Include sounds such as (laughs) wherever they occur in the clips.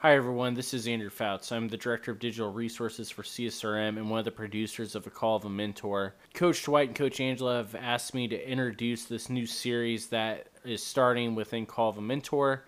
Hi, everyone. This is Andrew Fouts. I'm the Director of Digital Resources for CSRM and one of the producers of A Call of a Mentor. Coach Dwight and Coach Angela have asked me to introduce this new series that is starting within Call of a Mentor.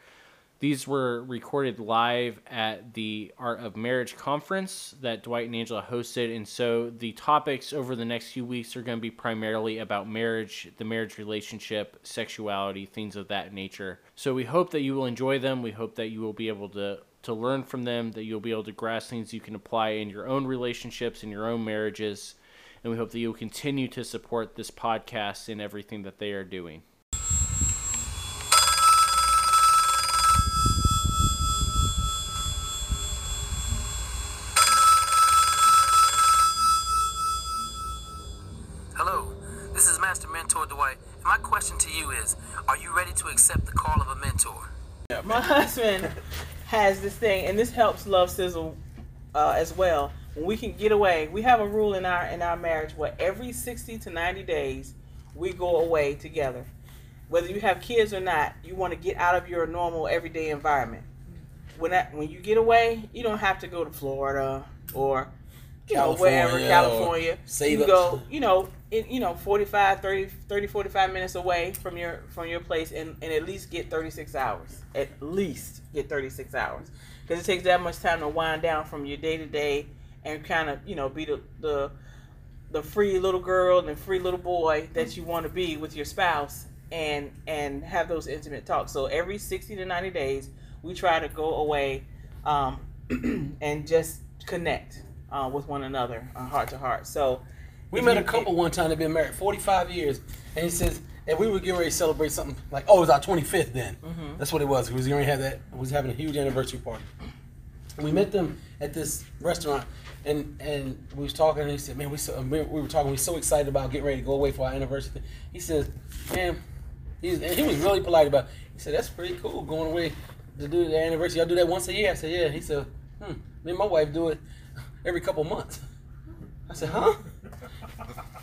These were recorded live at the Art of Marriage conference that Dwight and Angela hosted. And so the topics over the next few weeks are going to be primarily about marriage, the marriage relationship, sexuality, things of that nature. So we hope that you will enjoy them. We hope that you will be able to to learn from them, that you'll be able to grasp things you can apply in your own relationships, in your own marriages. And we hope that you'll continue to support this podcast in everything that they are doing. Hello, this is Master Mentor Dwight. And my question to you is Are you ready to accept the call of a mentor? (laughs) My husband has this thing, and this helps Love Sizzle uh, as well. When we can get away, we have a rule in our in our marriage where every sixty to ninety days we go away together. Whether you have kids or not, you want to get out of your normal everyday environment. When that when you get away, you don't have to go to Florida or you know wherever California or California. save you go, you know, in, you know 45 30 30 45 minutes away from your from your place and, and at least get 36 hours. At least get 36 hours. Because it takes that much time to wind down from your day to day and kind of you know be the, the the free little girl and the free little boy that you want to be with your spouse and and have those intimate talks. So every 60 to 90 days we try to go away um, (clears throat) and just connect uh, with one another uh, heart to heart. So We met a couple one time that been married 45 years, and he says, and we were getting ready to celebrate something like, oh, it was our 25th then. Mm-hmm. That's what it was. We was going to have that. We was having a huge anniversary party. And we met them at this restaurant, and and we was talking, and he said, man, we so, we we were talking, we were so excited about getting ready to go away for our anniversary. He says, man, he's, and he was really polite about. it. He said, that's pretty cool going away to do the anniversary. Y'all do that once a year. I said, yeah. He said, hmm, me and my wife do it every couple months. I said, huh?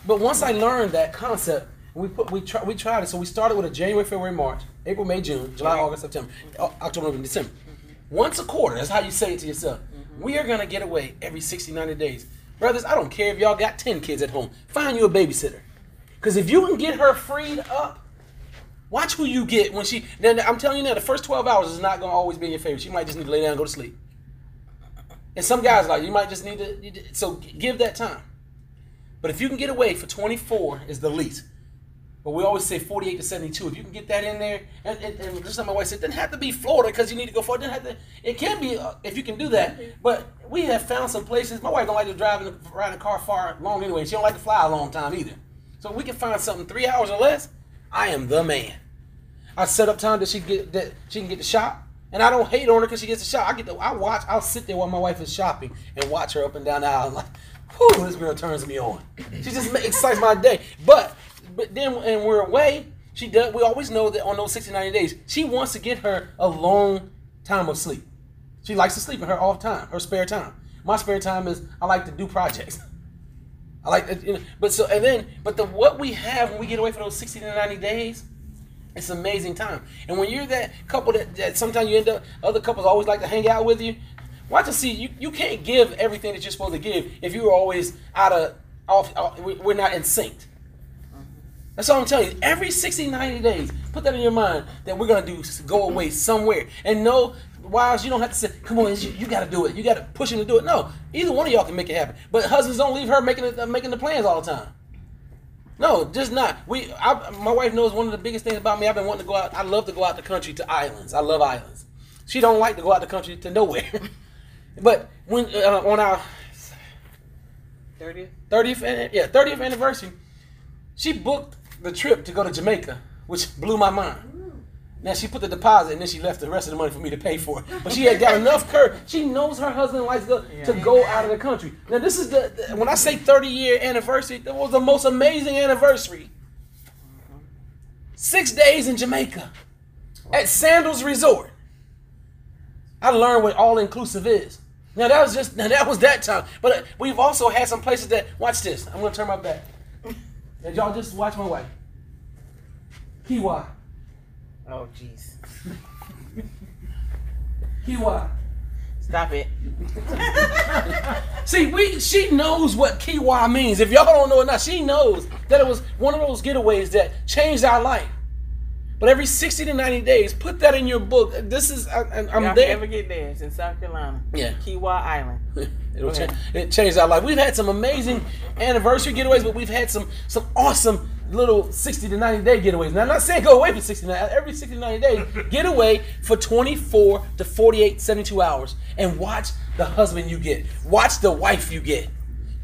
But once I learned that concept, we put we try, we tried it. So we started with a January, February, March, April, May, June, July, August, September, October, November, December. Once a quarter. That's how you say it to yourself. Mm-hmm. We are gonna get away every 60, 90 days. Brothers, I don't care if y'all got 10 kids at home. Find you a babysitter. Because if you can get her freed up, watch who you get when she. Then I'm telling you now, the first 12 hours is not gonna always be in your favor. She might just need to lay down and go to sleep. And some guys like you might just need to. So give that time. But if you can get away for 24 is the least. But we always say 48 to 72. If you can get that in there, and, and, and just like my wife said, it doesn't have to be Florida because you need to go for it. Have to. It can be uh, if you can do that. But we have found some places. My wife don't like to drive in, ride a car far long anyway. She don't like to fly a long time either. So we can find something three hours or less. I am the man. I set up time that she get that she can get the shop, and I don't hate on her because she gets the shop. I get the I watch. I'll sit there while my wife is shopping and watch her up and down the aisle. (laughs) Whew, this girl turns me on. She just excites my day. But but then when we're away, she does. We always know that on those 60, 90 days, she wants to get her a long time of sleep. She likes to sleep in her off time, her spare time. My spare time is I like to do projects. (laughs) I like, you know, but so and then, but the what we have when we get away for those sixty to ninety days, it's amazing time. And when you're that couple that, that sometimes you end up, other couples always like to hang out with you. Watch and see. You you can't give everything that you're supposed to give if you're always out of off. off we- we're not in sync. That's all I'm telling you. Every 60, 90 days, put that in your mind that we're gonna do go away somewhere. And no, wives, you don't have to say, "Come on, you, you got to do it. You got to push him to do it." No, either one of y'all can make it happen. But husbands don't leave her making it, making the plans all the time. No, just not. We, I, my wife knows one of the biggest things about me. I've been wanting to go out. I love to go out the country to islands. I love islands. She don't like to go out the country to nowhere. (laughs) but when uh, on our 30th 30th, yeah, 30th anniversary, she booked the trip to go to Jamaica, which blew my mind. Now she put the deposit and then she left the rest of the money for me to pay for it. But she had got enough courage. She knows her husband likes to, to go out of the country. Now this is the, the- when I say 30 year anniversary, that was the most amazing anniversary. Six days in Jamaica at Sandals Resort. I learned what all inclusive is. Now that was just now that was that time, but uh, we've also had some places that watch this. I'm gonna turn my back. And y'all just watch my wife. Kiawah, oh jeez (laughs) Kiawah. Stop it. (laughs) See, we she knows what Kiawah means. If y'all don't know it now, she knows that it was one of those getaways that changed our life. But every 60 to 90 days, put that in your book. This is I, I'm Y'all there. never ever get there. It's in South Carolina. Yeah. Kiawah Island. (laughs) It'll change, it changed our life. We've had some amazing anniversary getaways, but we've had some some awesome little 60 to 90 day getaways. Now, I'm not saying go away for 60 90, every 60 to 90 days, (laughs) get away for 24 to 48, 72 hours and watch the husband you get. Watch the wife you get.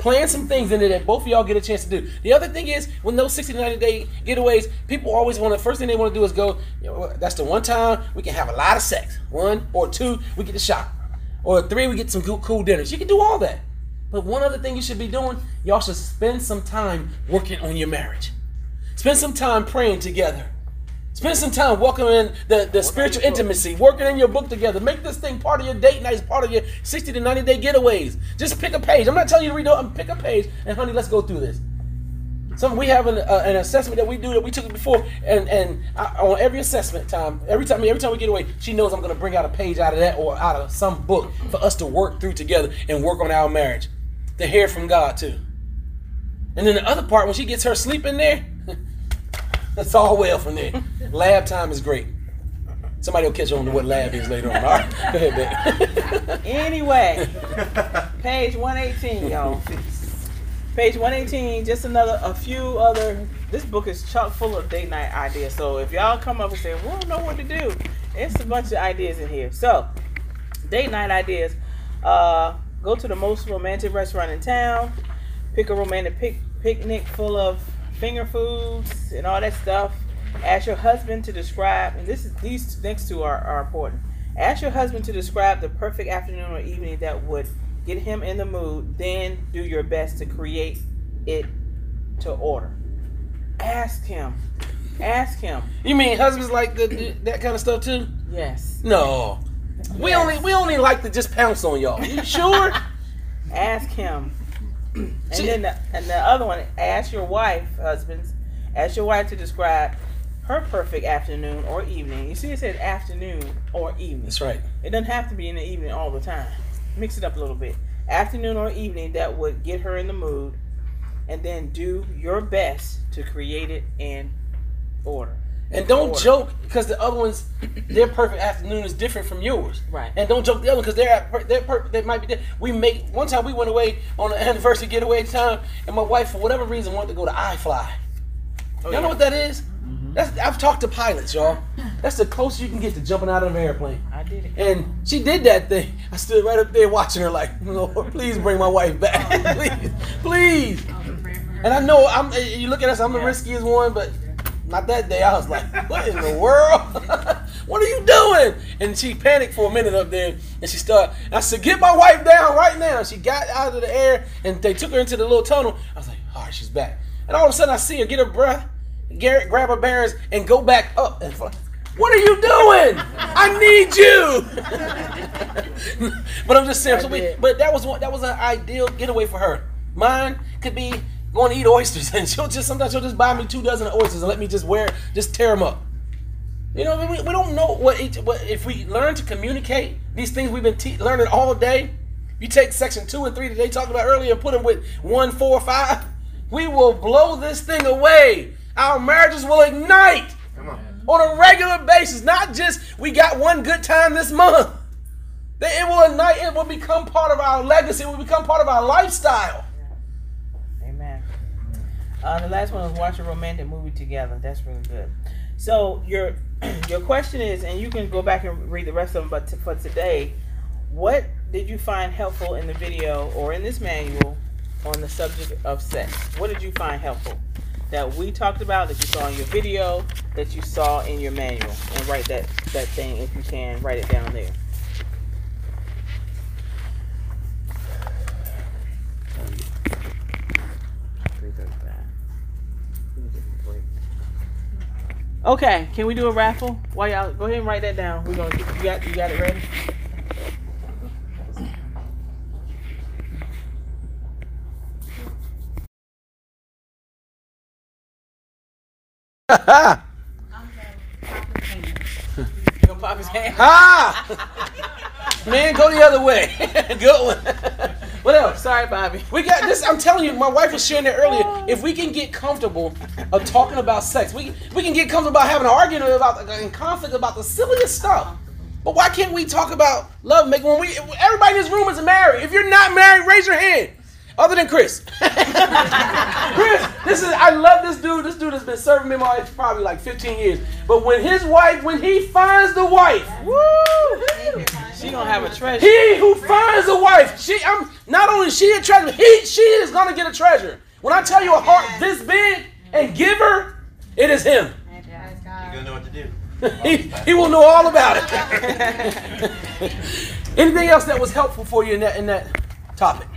Plan some things in there that both of y'all get a chance to do. The other thing is, when those 60 to 90 day getaways, people always want to, first thing they want to do is go, you know, that's the one time we can have a lot of sex. One or two, we get to shop. Or three, we get some cool, cool dinners. You can do all that. But one other thing you should be doing, y'all should spend some time working on your marriage. Spend some time praying together. Spend some time welcoming the, the spiritual intimacy, working in your book together. Make this thing part of your date nights, part of your 60 to 90 day getaways. Just pick a page. I'm not telling you to read it, I'm pick a page and honey, let's go through this. Some we have an, uh, an assessment that we do that we took before, and and I, on every assessment time, every time every time we get away, she knows I'm going to bring out a page out of that or out of some book for us to work through together and work on our marriage, to hear from God too. And then the other part, when she gets her sleep in there, (laughs) it's all well from there. Lab time is great. Somebody will catch on to what lab is later on. All right, go ahead, babe. (laughs) Anyway, page 118, y'all. Page 118, just another, a few other. This book is chock full of date night ideas. So if y'all come up and say, "We don't know what to do," it's a bunch of ideas in here. So, date night ideas. Uh, go to the most romantic restaurant in town. Pick a romantic pic- picnic full of finger foods and all that stuff. Ask your husband to describe, and this is these next two are, are important. Ask your husband to describe the perfect afternoon or evening that would get him in the mood. Then do your best to create it to order. Ask him. Ask him. You mean husbands like the, the- that kind of stuff too? Yes. No. We only we only like to just pounce on y'all. You sure? (laughs) Ask him. (clears throat) And then the, and the other one, ask your wife, husbands, ask your wife to describe her perfect afternoon or evening. You see, it said afternoon or evening. That's right. It doesn't have to be in the evening all the time. Mix it up a little bit. Afternoon or evening that would get her in the mood, and then do your best to create it in order. And don't Order. joke because the other ones, (clears throat) their perfect afternoon is different from yours. Right. And don't joke the other ones because they're at, their per, they might be. Different. We make one time we went away on an (laughs) anniversary getaway time, and my wife for whatever reason wanted to go to iFly. Oh, Y'all know what that is? That's I've talked to pilots, y'all. That's the closest you can get to jumping out of an airplane. I did it. And she did that thing. I stood right up there watching her, like, Lord, please bring my wife back, (laughs) (laughs) please, please. And I know I'm. Eh, you look at us. I'm the riskiest one, but not that day. I was like, what in the world? (laughs) what are you doing? And she panicked for a minute up there, and she started. I said, get my wife down right now. She got out of the air, and they took her into the little tunnel. I was like, all right, she's back. And all of a sudden, I see her get her breath, Garrett grab her bearings, and go back up. And fly. What are you doing? I need you. (laughs) but I'm just saying. So we, but that was one. That was an ideal getaway for her. Mine could be going to eat oysters, (laughs) and she'll just sometimes she'll just buy me two dozen of oysters and let me just wear, just tear them up. You know, we, we don't know what, each, what if we learn to communicate these things we've been te- learning all day. You take section two and three that they talked about earlier and put them with one, four, five. We will blow this thing away. Our marriages will ignite on a regular basis. Not just we got one good time this month. That it will ignite. It will become part of our legacy. It will become part of our lifestyle. Amen. Uh, the last one was watch a romantic movie together. That's really good. So your (clears throat) your question is, and you can go back and read the rest of them. But t- for today, what did you find helpful in the video or in this manual on the subject of sex? What did you find helpful that we talked about that you saw in your video that you saw in your manual? And write that that thing if you can. Write it down there. Okay, can we do a raffle? Why y'all go ahead and write that down. We're gonna you got you got it ready? Your papa's hand. Ha! Man, go the other way. (laughs) Good one. (laughs) What else? Sorry, Bobby. We got this. I'm telling you, my wife was sharing that earlier. Oh. If we can get comfortable of talking about sex, we we can get comfortable about having an argument about and conflict about the silliest stuff. But why can't we talk about love making when we everybody in this room is married? If you're not married, raise your hand. Other than Chris. (laughs) Chris, this is I love this dude. This dude has been serving me my wife probably like 15 years. But when his wife, when he finds the wife, Woo! She gonna have a treasure. he who finds a wife, she I'm not only is she a treasure, he she is gonna get a treasure. When I tell you a heart this big and give her, it is him. You're gonna know what to do. (laughs) he, he will know all about it. (laughs) Anything else that was helpful for you in that in that topic?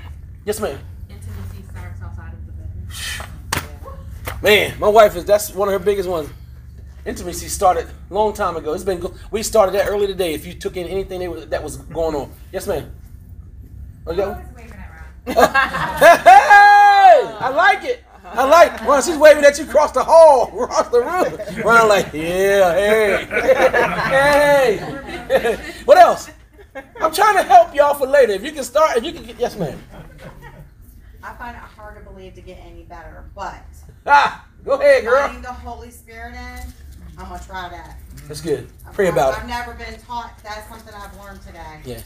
Yes, ma'am. Intimacy starts outside of the bedroom. Man, my wife is that's one of her biggest ones. Intimacy started a long time ago. It's been we started that early today. If you took in anything that was- going on, yes, ma'am. Oh, you got one? Always waving it around. (laughs) Hey, I like it. I like. Well, she's waving at you across the hall, (laughs) across the room. I'm like, yeah, hey, (laughs) hey. what else? I'm trying to help y'all for later. If you can start, if you can, get, yes, ma'am. I find it hard to believe to get any better, but (laughs) Ah, go ahead, girl. letting the Holy Spirit in, I'm gonna try that. That's good. I've Pray never- about I've it. never been taught. That's something I've learned today. Yeah,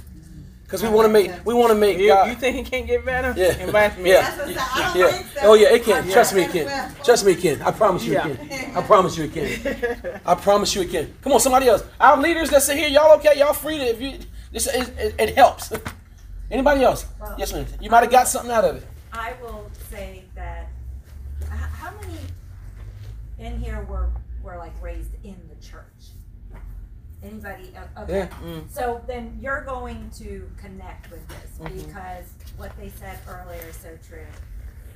because we want to make we want to make You, God. you think it can't get better? Yeah. Invite me. Yeah. That's what I don't Yeah. think so. Oh yeah, it can. I've Trust me, it can. Trust me, it can. I promise you, Yeah. it can. (laughs) I promise you, it can. I promise you, it can. Come on, somebody else. Our leaders that sit here, y'all okay? Y'all free to if you. This it, it, it helps. (laughs) Anybody else? Well, yes, ma'am. You might have got something out of it. I will say that, h- how many in here were, were like raised in the church? Anybody, O- okay. Yeah. Mm. So then you're going to connect with this mm-hmm. because what they said earlier is so true.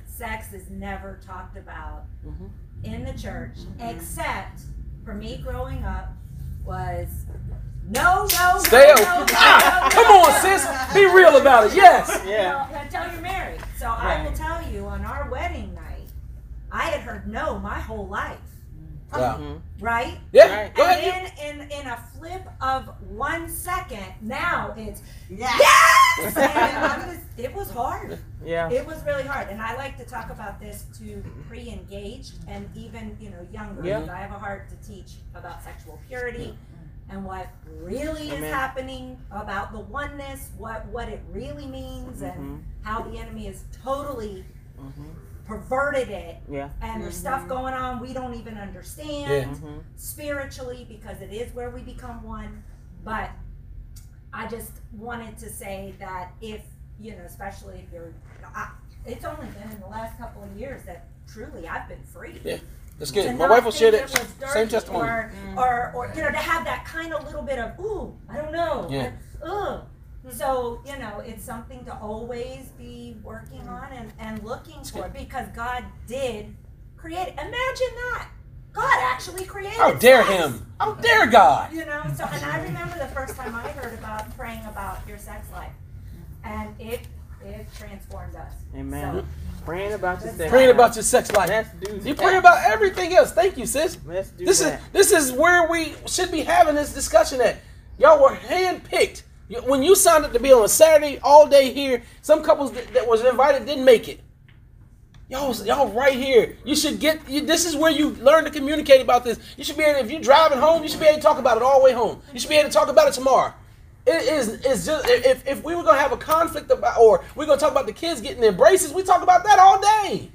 Sex is never talked about mm-hmm. in the church, mm-hmm. except for me growing up was no, no, Stay no, up. no, no, Ah, no, come no, on, no. sis. Be real about it. Yes. Yeah. Well, until you're married. So I will tell you, on our wedding night, I had heard no my whole life, Wow. right? Mm-hmm. Yeah. Right. Go and ahead. then in, in a flip of one second, now it's Yeah. yes. (laughs) and was, it was hard. Yeah. It was really hard, and I like to talk about this to pre-engaged and even you know younger. Yeah. I have a heart to teach about sexual purity and what really is happening about the oneness, what what it really means, Mm-hmm. and how the enemy has totally perverted it. Yeah. And there's stuff going on we don't even understand Yeah. Mhm. spiritually because it is where we become one. But I just wanted to say that if, you know, especially if you're, I, it's only been in the last couple of years that truly I've been free. Yeah. That's To good. My wife will think share it that. Same testimony. Or, mm. or, or, you know, to have that kind of little bit of, ooh, I don't know. Yeah. Ugh. So, you know, it's something to always be working on and, and looking for because God did create it. Imagine that. God actually created How dare sex. him? How dare God? You know, so and I remember the first time I heard about praying about your sex life. And it it transformed us. Amen. So, Praying about your sex. Praying life. about your sex life. Let's do You pray about everything else. Thank you, sis. Let's do This is this is where we should be having this discussion at. Y'all were handpicked. When you signed up to be on a Saturday all day here, some couples that, that was invited didn't make it. Y'all, y'all right here. You should get. You, this is where you learn to communicate about this. You should be able. If you're driving home, you should be able to talk about it all the way home. You should be able to talk about it tomorrow. It is. It's just if, if we were gonna have a conflict about, or we're gonna talk about the kids getting their braces, we talk about that all day.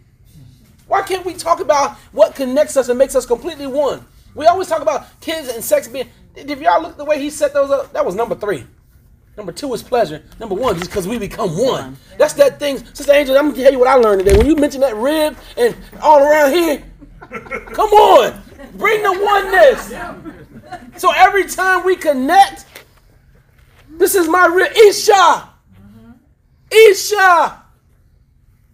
Why can't we talk about what connects us and makes us completely one? We always talk about kids and sex being. If y'all look the way he set those up, that was number three. Number two is pleasure. Number one is because we become one. That's that thing. Sister Angel, I'm gonna tell you what I learned today. When you mention that rib and all around here, come on, bring the oneness. So every time we connect, this is my rib. Isha. Mm-hmm. Isha.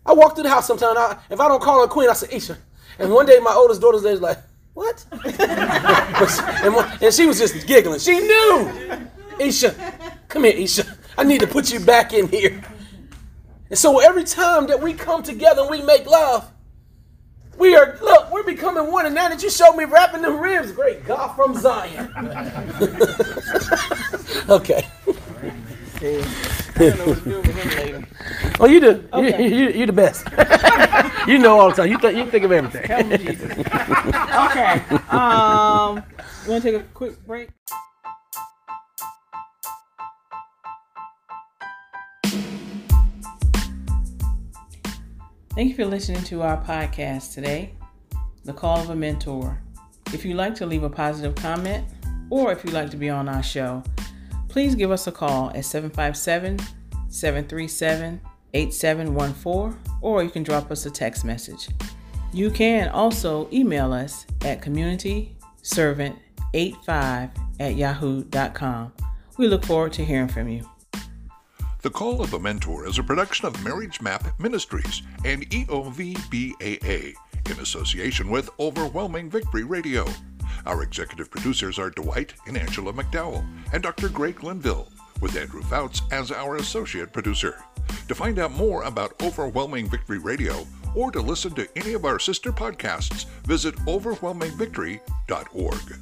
I walk through the house sometimes. I, if I don't call her queen, I say Isha. And one day my oldest daughter's there like, what? (laughs) and, one- and she was just giggling. She knew. Isha, come here, Isha. I need to put you back in here. And so every time that we come together and we make love, we are, look, we're becoming one. And now that you showed me wrapping them ribs, great God from Zion. (laughs) okay. Yeah. I don't know what to do with him later. (laughs) Oh, you do. Okay. You, you, you're the best. (laughs) you know all the time. You, th- you think of everything. (laughs) Okay. Um, you want to take a quick break? Thank you for listening to our podcast today, The Call of a Mentor. If you'd like to leave a positive comment or if you'd like to be on our show, please give us a call at 757 737 8714 or you can drop us a text message. You can also email us at communityservant85 at yahoo.com. We look forward to hearing from you. The Call of a Mentor is a production of Marriage Map Ministries and EOVBAA in association with Overwhelming Victory Radio. Our executive producers are Dwight and Angela McDowell and Dr. Greg Linville, with Andrew Fouts as our associate producer. To find out more about Overwhelming Victory Radio or to listen to any of our sister podcasts, visit overwhelmingvictory.org.